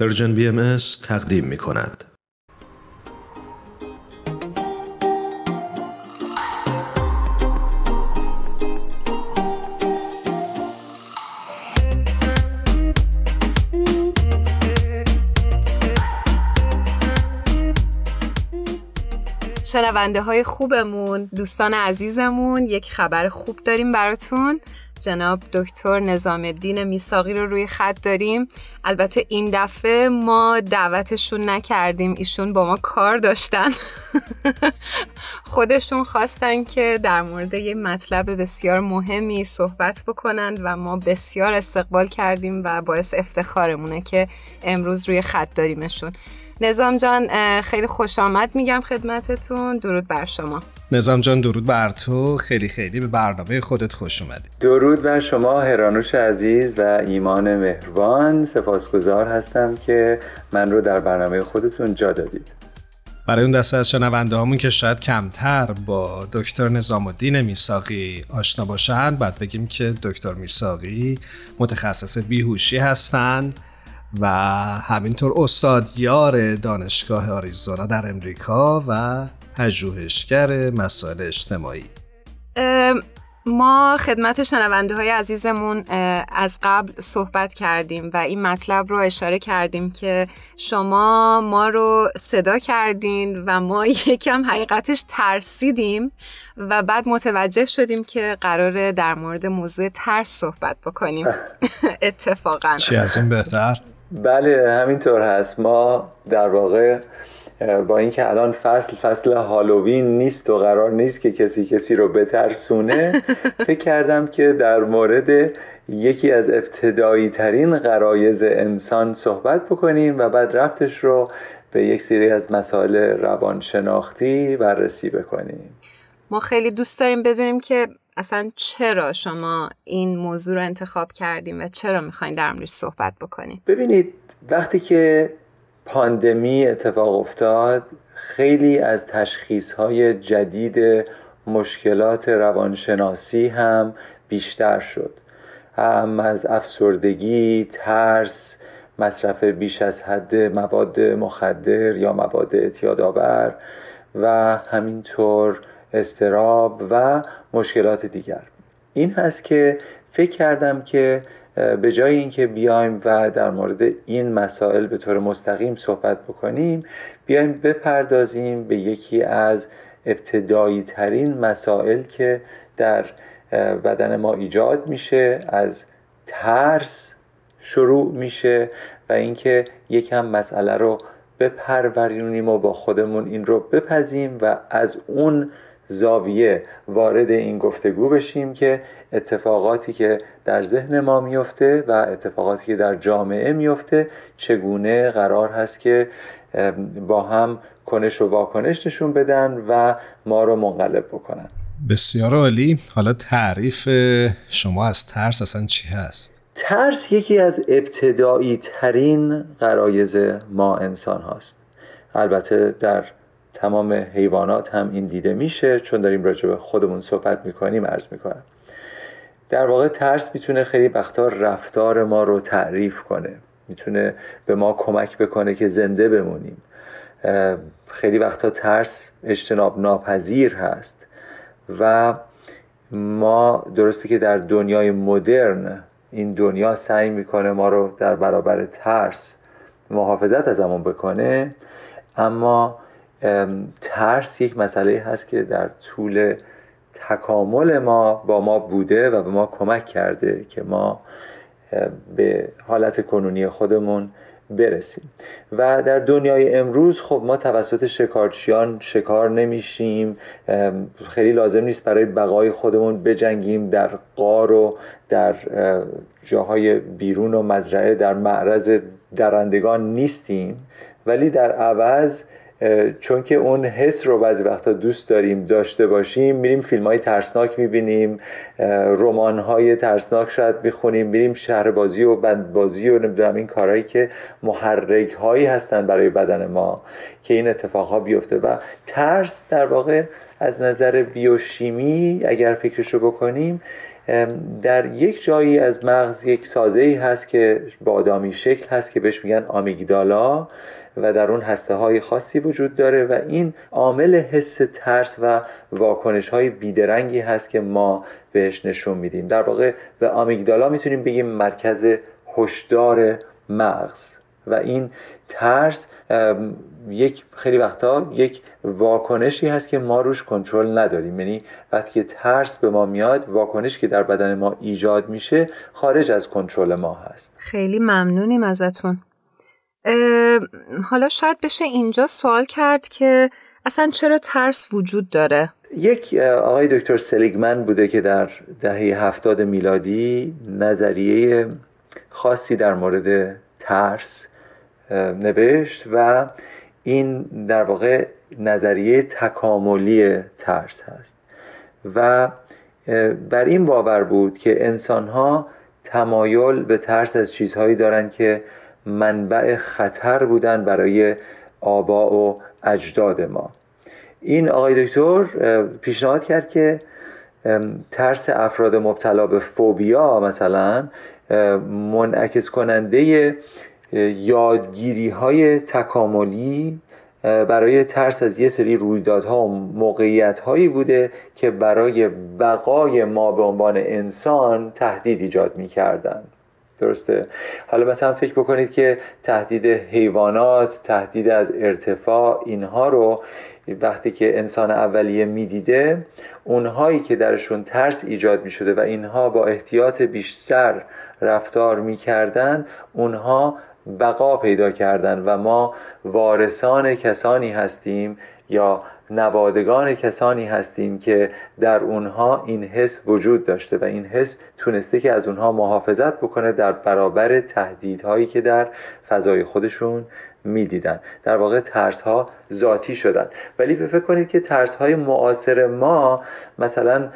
پرژن بی ام تقدیم می کند. شنونده های خوبمون دوستان عزیزمون یک خبر خوب داریم براتون جناب دکتر نظام الدین میساقی رو روی خط داریم. البته این دفعه ما دعوتشون نکردیم. ایشون با ما کار داشتن. خودشون خواستن که در مورد یه مطلب بسیار مهمی صحبت بکنند و ما بسیار استقبال کردیم و باعث افتخارمونه که امروز روی خط داریمشون. نظام جان خیلی خوش آمد میگم خدمتتون. درود بر شما. نظام جان درود بر تو. خیلی خیلی به برنامه خودت خوش اومدی. درود بر شما هرانوش عزیز و ایمان مهربان. سپاسگزار هستم که من رو در برنامه خودتون جا دادید. برای اون دسته از شنونده هامون که شاید کمتر با دکتر نظام الدین میساقی آشنا باشن بعد بگیم که دکتر میساقی متخصص بیهوشی هستند و همینطور استادیار دانشگاه آریزونا در امریکا و پژوهشگر مسائل اجتماعی. ما خدمت شنونده های عزیزمون از قبل صحبت کردیم و این مطلب رو اشاره کردیم که شما ما رو صدا کردین و ما یکم حقیقتش ترسیدیم و بعد متوجه شدیم که قراره در مورد موضوع ترس صحبت بکنیم. اتفاقا. چی از این بهتر؟ بله همینطور هست. ما در واقع با اینکه الان فصل فصل هالووین نیست و قرار نیست که کسی کسی رو بترسونه فکر کردم که در مورد یکی از ابتدایی ترین قرایز انسان صحبت بکنیم و بعد رفتش رو به یک سری از مسائل روانشناختی بررسی بکنیم. ما خیلی دوست داریم بدونیم که اصلا چرا شما این موضوع رو انتخاب کردیم و چرا می‌خواین در موردش صحبت بکنیم. ببینید وقتی که پاندمی اتفاق افتاد. خیلی از تشخیص های جدید مشکلات روانشناسی هم بیشتر شد. هم از افسردگی، ترس، مصرف بیش از حد مواد مخدر یا مواد اعتیادآور و همینطور استراب و مشکلات دیگر. این هست که فکر کردم که به جای اینکه بیایم و در مورد این مسائل به طور مستقیم صحبت بکنیم بیایم بپردازیم به یکی از ابتدایی ترین مسائل که در بدن ما ایجاد میشه از ترس شروع میشه و اینکه یکم مسئله رو بپرورونیم و با خودمون این رو بپذیم و از اون زاویه وارد این گفتگو بشیم که اتفاقاتی که در ذهن ما میفته و اتفاقاتی که در جامعه میفته چگونه قرار هست که با هم کنش و واکنش نشون بدن و ما رو منقلب بکنن. بسیار عالی. حالا تعریف شما از ترس اصلا چی هست؟ ترس یکی از ابتدایی ترین قرایز ما انسان هاست. البته در تمام حیوانات هم این دیده میشه چون داریم راجع به خودمون صحبت می‌کنیم عرض می‌کنم. در واقع ترس می‌تونه خیلی وقتا رفتار ما رو تعریف کنه. می‌تونه به ما کمک بکنه که زنده بمونیم. خیلی وقتا ترس اجتناب ناپذیر هست و ما درسته که در دنیای مدرن این دنیا سعی می‌کنه ما رو در برابر ترس محافظت از همون بکنه اما ترس یک مسئله هست که در طول تکامل ما با ما بوده و به ما کمک کرده که ما به حالت کنونی خودمون برسیم. و در دنیای امروز خب ما توسط شکارچیان شکار نمیشیم. خیلی لازم نیست برای بقای خودمون بجنگیم در قار و در جاهای بیرون و مزرعه در معرض درندگان نیستیم. ولی در عوض چون که اون حس رو بعضی وقتا دوست داریم داشته باشیم میریم فیلم های ترسناک می‌بینیم رمان های ترسناک شاید می‌خونیم میریم شهر بازی و بندبازی و نمی‌دونم این کارهایی که محرک هایی هستن برای بدن ما که این اتفاق ها بیفته. و ترس در واقع از نظر بیوشیمی اگر فکرش رو بکنیم در یک جایی از مغز یک سازه ای هست که بادامی شکل هست که بهش میگن آمیگدالا. و در اون هسته های خاصی وجود داره و این عامل حس ترس و واکنش های بیدرنگی هست که ما بهش نشون میدیم. در واقع به آمیگدالا می‌تونیم بگیم مرکز هشدار مغز و این ترس یک خیلی وقتا یک واکنشی هست که ما روش کنترل نداریم. یعنی وقتی که ترس به ما میاد واکنشی که در بدن ما ایجاد میشه خارج از کنترل ما هست. خیلی ممنونیم ازتون. حالا شاید بشه اینجا سوال کرد که اصلا چرا ترس وجود داره؟ یک آقای دکتر سلیگمن بوده که در دهه هفتاد میلادی نظریه خاصی در مورد ترس نوشت و این در واقع نظریه تکاملی ترس هست. و بر این باور بود که انسان ها تمایل به ترس از چیزهایی دارند که منبع خطر بودن برای آبا و اجداد ما این آقای دکتر پیشنهاد کرد که ترس افراد مبتلا به فوبیا مثلا منعکس کننده یادگیری های تکاملی برای ترس از یه سری رویدادها و موقعیت هایی بوده که برای بقای ما به عنوان انسان تهدید ایجاد می کردن. درسته. حالا مثلا فکر بکنید که تهدید حیوانات تهدید از ارتفاع اینها رو وقتی که انسان اولیه می‌دیده اونهایی که درشون ترس ایجاد می شده و اینها با احتیاط بیشتر رفتار می‌کردن اونها بقا پیدا کردن و ما وارثان کسانی هستیم یا نوادگان کسانی هستیم که در اونها این حس وجود داشته و این حس تونسته که از اونها محافظت بکنه در برابر تهدیدهایی که در فضای خودشون می‌دیدن. در واقع ترس ها ذاتی شدن. ولی فکر کنید که ترس های معاصر ما مثلا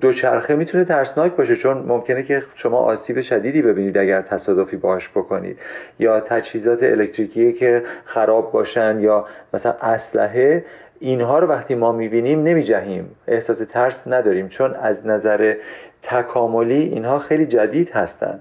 دوچرخه می‌تونه ترسناک باشه چون ممکنه که شما آسیب شدیدی ببینید اگر تصادفی باش بکنید. یا تجهیزات الکتریکی که خراب باشن یا مثلا اسلحه اینها رو وقتی ما می‌بینیم نمیجهیم. احساس ترس نداریم چون از نظر تکاملی اینها خیلی جدید هستند.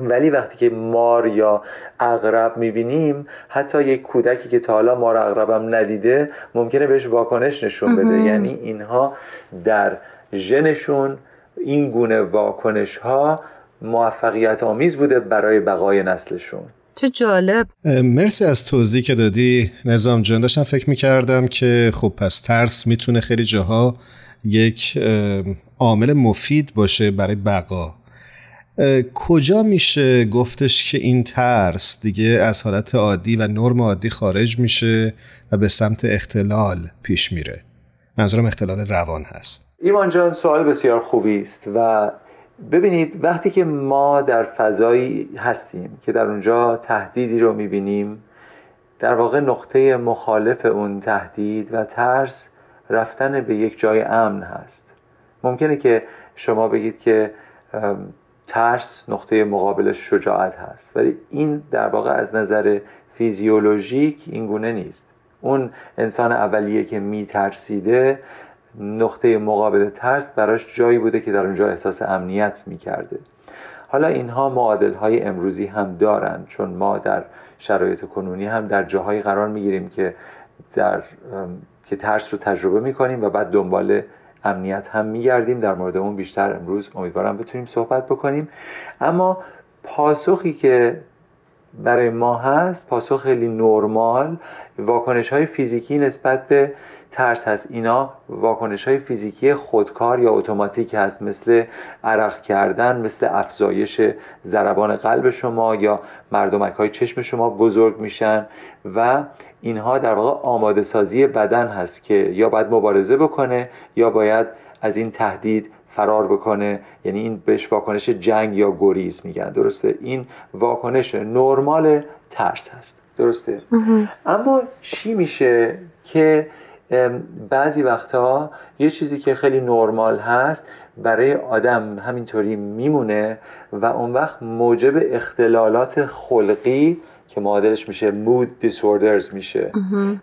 ولی وقتی که مار یا اغرب می‌بینیم حتی یک کودکی که تا حالا مار اغربم ندیده ممکنه بهش واکنش نشون بده. یعنی اینها در ژنشون این گونه واکنش ها موفقیت آمیز بوده برای بقای نسلشون. چه جالب. مرسی از توضیح که دادی نظام جان. داشتم فکر می‌کردم که خب پس ترس می‌تونه خیلی جاها یک عامل مفید باشه برای بقا. کجا میشه گفتش که این ترس دیگه از حالت عادی و نرم عادی خارج میشه و به سمت اختلال پیش میره؟ منظورم اختلال روان هست. ایمان جان سوال بسیار خوبی است و ببینید وقتی که ما در فضایی هستیم که در اونجا تهدیدی رو می‌بینیم در واقع نقطه مخالف اون تهدید و ترس رفتن به یک جای امن هست. ممکنه که شما بگید که ترس نقطه مقابلش شجاعت هست. ولی این در واقع از نظر فیزیولوژیک این گونه نیست. اون انسان اولیه که میترسیده نقطه مقابل ترس براش جایی بوده که در اونجا احساس امنیت می‌کرده. حالا اینها معادل های امروزی هم دارن چون ما در شرایط کنونی هم در جاهایی قرار می‌گیریم که در که ترس رو تجربه می‌کنیم و بعد دنبال امنیت هم میگردیم. در مورد اون بیشتر امروز امیدوارم بتونیم صحبت بکنیم. اما پاسخی که برای ما هست پاسخ خیلی نرمال واکنش های فیزیکی نسبت به ترس هست اینا واکنش های فیزیکی خودکار یا اتوماتیک هست مثل عرق کردن مثل افزایش ضربان قلب شما یا مردمک های چشم شما بزرگ میشن و اینها در واقع آماده سازی بدن هست که یا باید مبارزه بکنه یا باید از این تهدید فرار بکنه. یعنی این بهش واکنش جنگ یا گریز میگن. درسته؟ این واکنش نرمال ترس هست. درسته؟ اما چی میشه که بعضی وقتها یه چیزی که خیلی نرمال هست برای آدم همینطوری میمونه و اون وقت موجب اختلالات خلقی که معادلش میشه مود دیسوردرز میشه.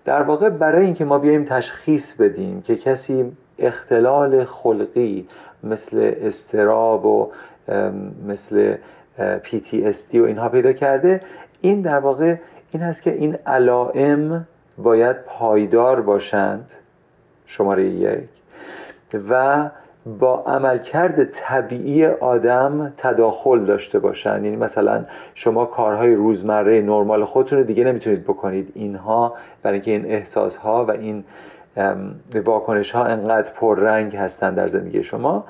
در واقع برای اینکه ما بیایم تشخیص بدیم که کسی اختلال خلقی مثل استراب و مثل PTSD و اینها پیدا کرده این در واقع این هست که این علائم باید پایدار باشند. شماره یک. و با عملکرد طبیعی آدم تداخل داشته باشن یعنی مثلا شما کارهای روزمره نرمال خودتون رو دیگه نمی‌تونید بکنید. اینها برای اینکه این احساس ها و این واکنش ها انقدر پررنگ هستند در زندگی شما.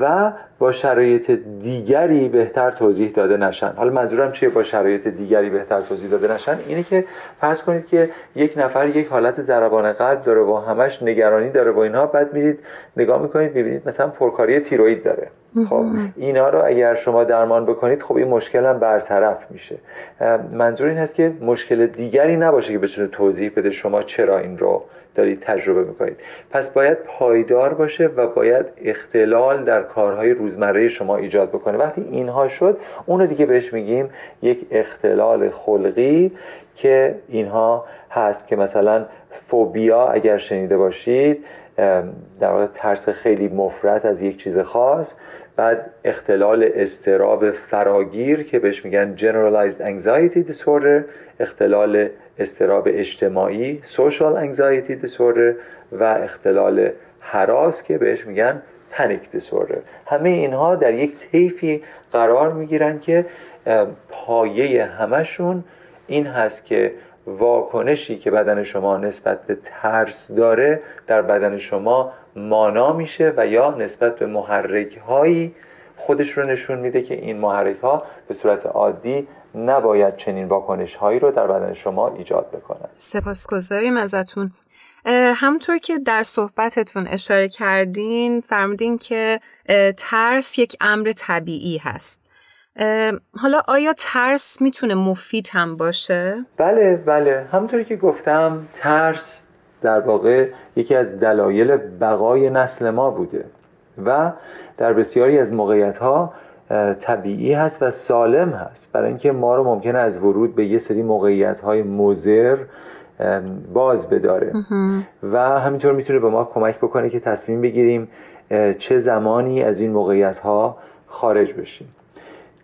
و با شرایط دیگری بهتر توضیح داده نشن. حالا منظورم چیه با شرایط دیگری بهتر توضیح داده نشن؟ اینه که فرض کنید که یک نفر یک حالت ضربان قلب داره و همش نگرانی داره و اینها بعد میرید نگاه می‌کنید ببینید مثلا پرکاری تیروید داره. خب اینا رو اگر شما درمان بکنید خب این مشکل هم برطرف میشه. منظور این هست که مشکل دیگری نباشه که بتونه توضیح بده شما چرا این رو دارید تجربه می‌کنید. پس باید پایدار باشه و باید اختلال در کارهای روزمره شما ایجاد بکنه. وقتی اینها شد اونو دیگه بهش میگیم یک اختلال خلقی که اینها هست که مثلا فوبیا اگر شنیده باشید در واقع ترس خیلی مفرد از یک چیز خاص بعد اختلال استراب فراگیر که بهش میگن Generalized Anxiety Disorder اختلال استراب اجتماعی social anxiety disorder و اختلال حراس که بهش میگن پنیک دیسوردر همه اینها در یک طیفی قرار می‌گیرن که پایه همشون این هست که واکنشی که بدن شما نسبت به ترس داره در بدن شما مانا میشه و یا نسبت به محرک هایی خودش رو نشون میده که این محرک ها به صورت عادی نباید چنین واکنش هایی رو در بدن شما ایجاد بکنن. سپاسگزاریم ازتون. همونطور که در صحبتتون اشاره کردین فرمودین که ترس یک امر طبیعی هست. حالا آیا ترس می‌تونه مفید هم باشه؟ بله بله. همونطوری که گفتم ترس در واقع یکی از دلایل بقای نسل ما بوده و در بسیاری از موقعیت ها طبیعی هست و سالم هست. برای اینکه ما رو ممکنه از ورود به یه سری موقعیت های مزر باز بداره. و همینطور می‌تونه به ما کمک بکنه که تصمیم بگیریم چه زمانی از این موقعیت ها خارج بشیم.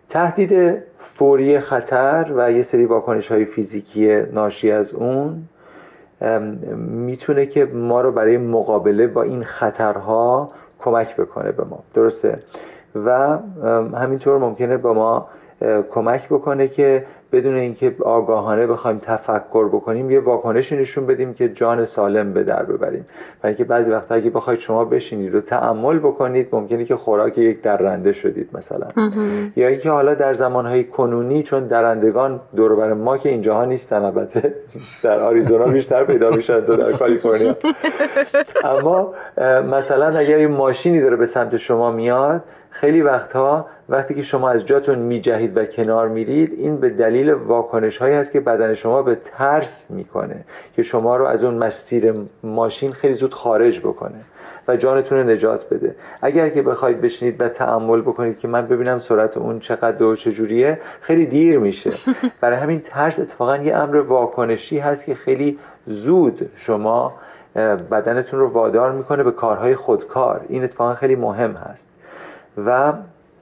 تهدید فوری خطر و یه سری واکنش های فیزیکی ناشی از اون می‌تونه که ما رو برای مقابله با این خطرها کمک بکنه به ما. درسته؟ و همینطور ممکنه با ما کمک بکنه که بدون اینکه آگاهانه بخوایم تفکر بکنیم یه واکنشی نشون بدیم که جان سالم به در ببریم و اینکه بعضی وقتا اگه بخواید شما بشینید و تعمل بکنید ممکنه که خوراک یک درنده شدید مثلا. یا اینکه حالا در زمانهای کنونی چون درندگان دور ما که اینجاها نیستن البته در آریزونا بیشتر پیدا میشن تو در کالیفرنیا. اما مثلا اگر یه ماشینی داره به سمت شما میاد خیلی وقتها وقتی که شما از جاتون میجهید و کنار میرید این به دلیل واکنش هایی هست که بدن شما به ترس می‌کنه که شما رو از اون مسیر ماشین خیلی زود خارج بکنه و جانتون رو نجات بده. اگر که بخواید بشینید و تعمل بکنید که من ببینم سرعت اون چقدر و چجوریه خیلی دیر میشه. برای همین ترس اتفاقا یه امر واکنشی هست که خیلی زود شما بدنتون رو وادار می‌کنه به کارهای خودکار. این اتفاقا خیلی مهم هست. و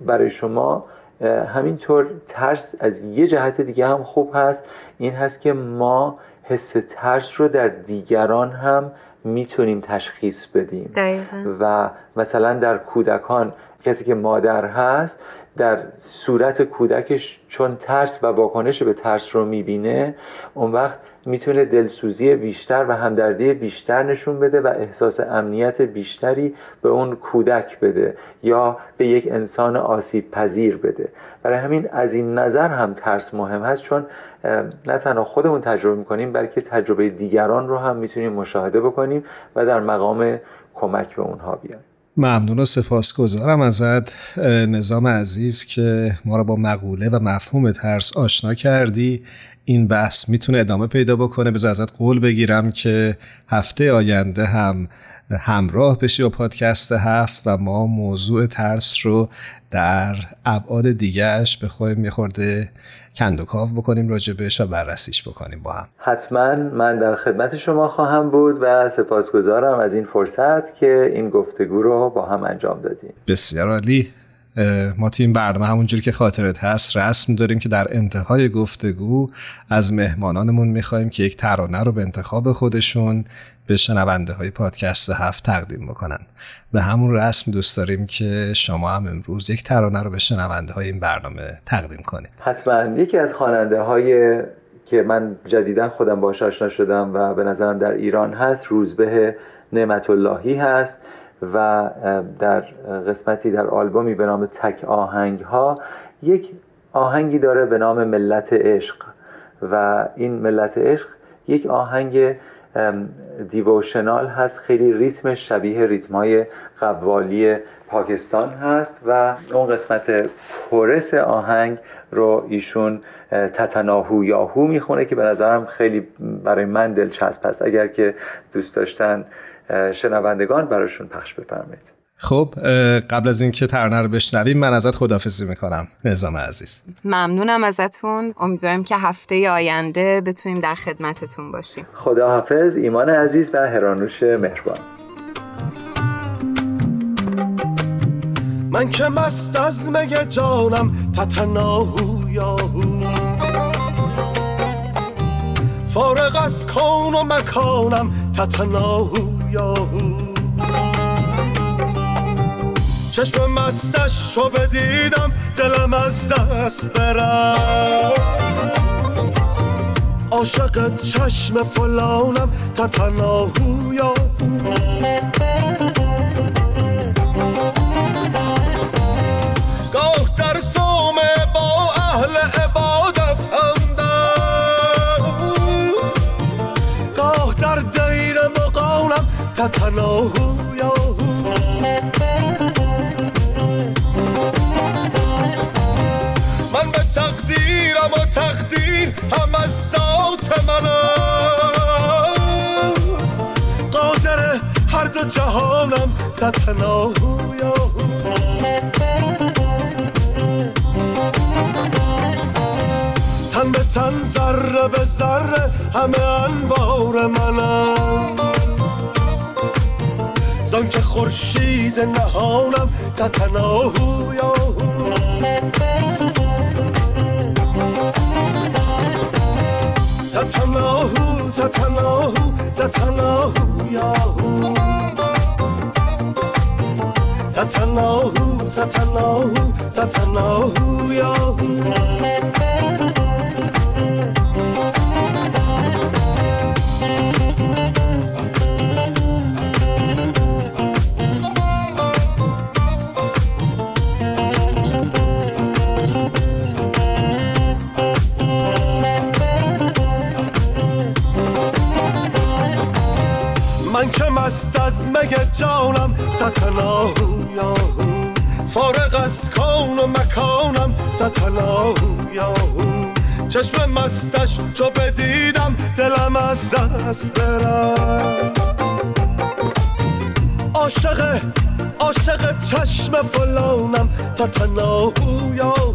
برای شما همینطور ترس از یه جهت دیگه هم خوب هست. این هست که ما حس ترس رو در دیگران هم می‌تونیم تشخیص بدیم. و مثلا در کودکان کسی که مادر هست در صورت کودکش چون ترس و واکنش به ترس رو می‌بینه اون وقت می‌تونه دلسوزی بیشتر و همدردی بیشتر نشون بده و احساس امنیت بیشتری به اون کودک بده یا به یک انسان آسیب پذیر بده. برای همین از این نظر هم ترس مهم هست چون نه تنها خودمون تجربه می‌کنیم بلکه تجربه دیگران رو هم می‌تونیم مشاهده بکنیم و در مقام کمک به اونها بیایم. ممنون و سپاسگزارم ازت نظام عزیز که ما را با مقوله و مفهوم ترس آشنا کردی. این بحث می‌تونه ادامه پیدا بکنه. بذار ازت قول بگیرم که هفته آینده هم همراه بشی با پادکست هفت و ما موضوع ترس رو در ابعاد دیگهش به خواهیم میخورده کندوکاو بکنیم راجبش و بررسیش بکنیم با هم. حتما من در خدمت شما خواهم بود و سپاسگزارم از این فرصت که این گفتگو رو با هم انجام دادیم. بسیار عالی. ما تو این برنامه همونجوری که خاطرت هست رسم داریم که در انتهای گفتگو از مهمانانمون می‌خوایم که یک ترانه رو به انتخاب خودشون به شنونده های پادکست هفت تقدیم بکنن. به همون رسم دوست داریم که شما هم امروز یک ترانه رو به شنونده های این برنامه تقدیم کنید. حتما. یکی از خواننده های که من جدیدا خودم باش آشنا شدم و به نظرم در ایران هست روزبه نعمت اللهی هست. و در قسمتی در آلبومی به نام تک آهنگ ها یک آهنگی داره به نام ملت عشق و این ملت عشق یک آهنگ دیووشنال هست خیلی ریتم شبیه ریتم های قوالی پاکستان هست و اون قسمت کورس آهنگ رو ایشون تتناهو یاهو می‌خونه که به نظرم خیلی برای من دلچسب هست اگر که دوست داشتن شنوندگان براشون پخش بفرمایید. خب قبل از اینکه ترانه رو بشنویم من ازت خدافزی می‌کنم نظام عزیز. ممنونم ازتون. امیدوارم که هفته آینده بتونیم در خدمتتون باشیم. خداحافظ ایمان عزیز و هرانوش مهربان. من که مست از مگه جانم تتناهو یاهو فارغ از کون و مکانم تتناهو یاهو چشم مستش رو بدیدم دلم از دست برم عاشق چشم فلانم تتناهو یاهو تتناهو یاهو من به تقدیرم و تقدیر هم از ذات من است قادر هر دو جهانم تتناهو یاهو تن به تن ذره به ذره همه انبار منم خورشید نهانم تتناهو یاهو تتناهو تتناهو تتناهو یاهو تتناهو تتناهو تتناهو یاهو مگه جانم تتناهو یاهو فارغ از کون و مکانم تتناهو یاهو چشم مستش چو بدیدم دلم از دست برم. عاشق عاشق چشم فلانم تتناهو یاهو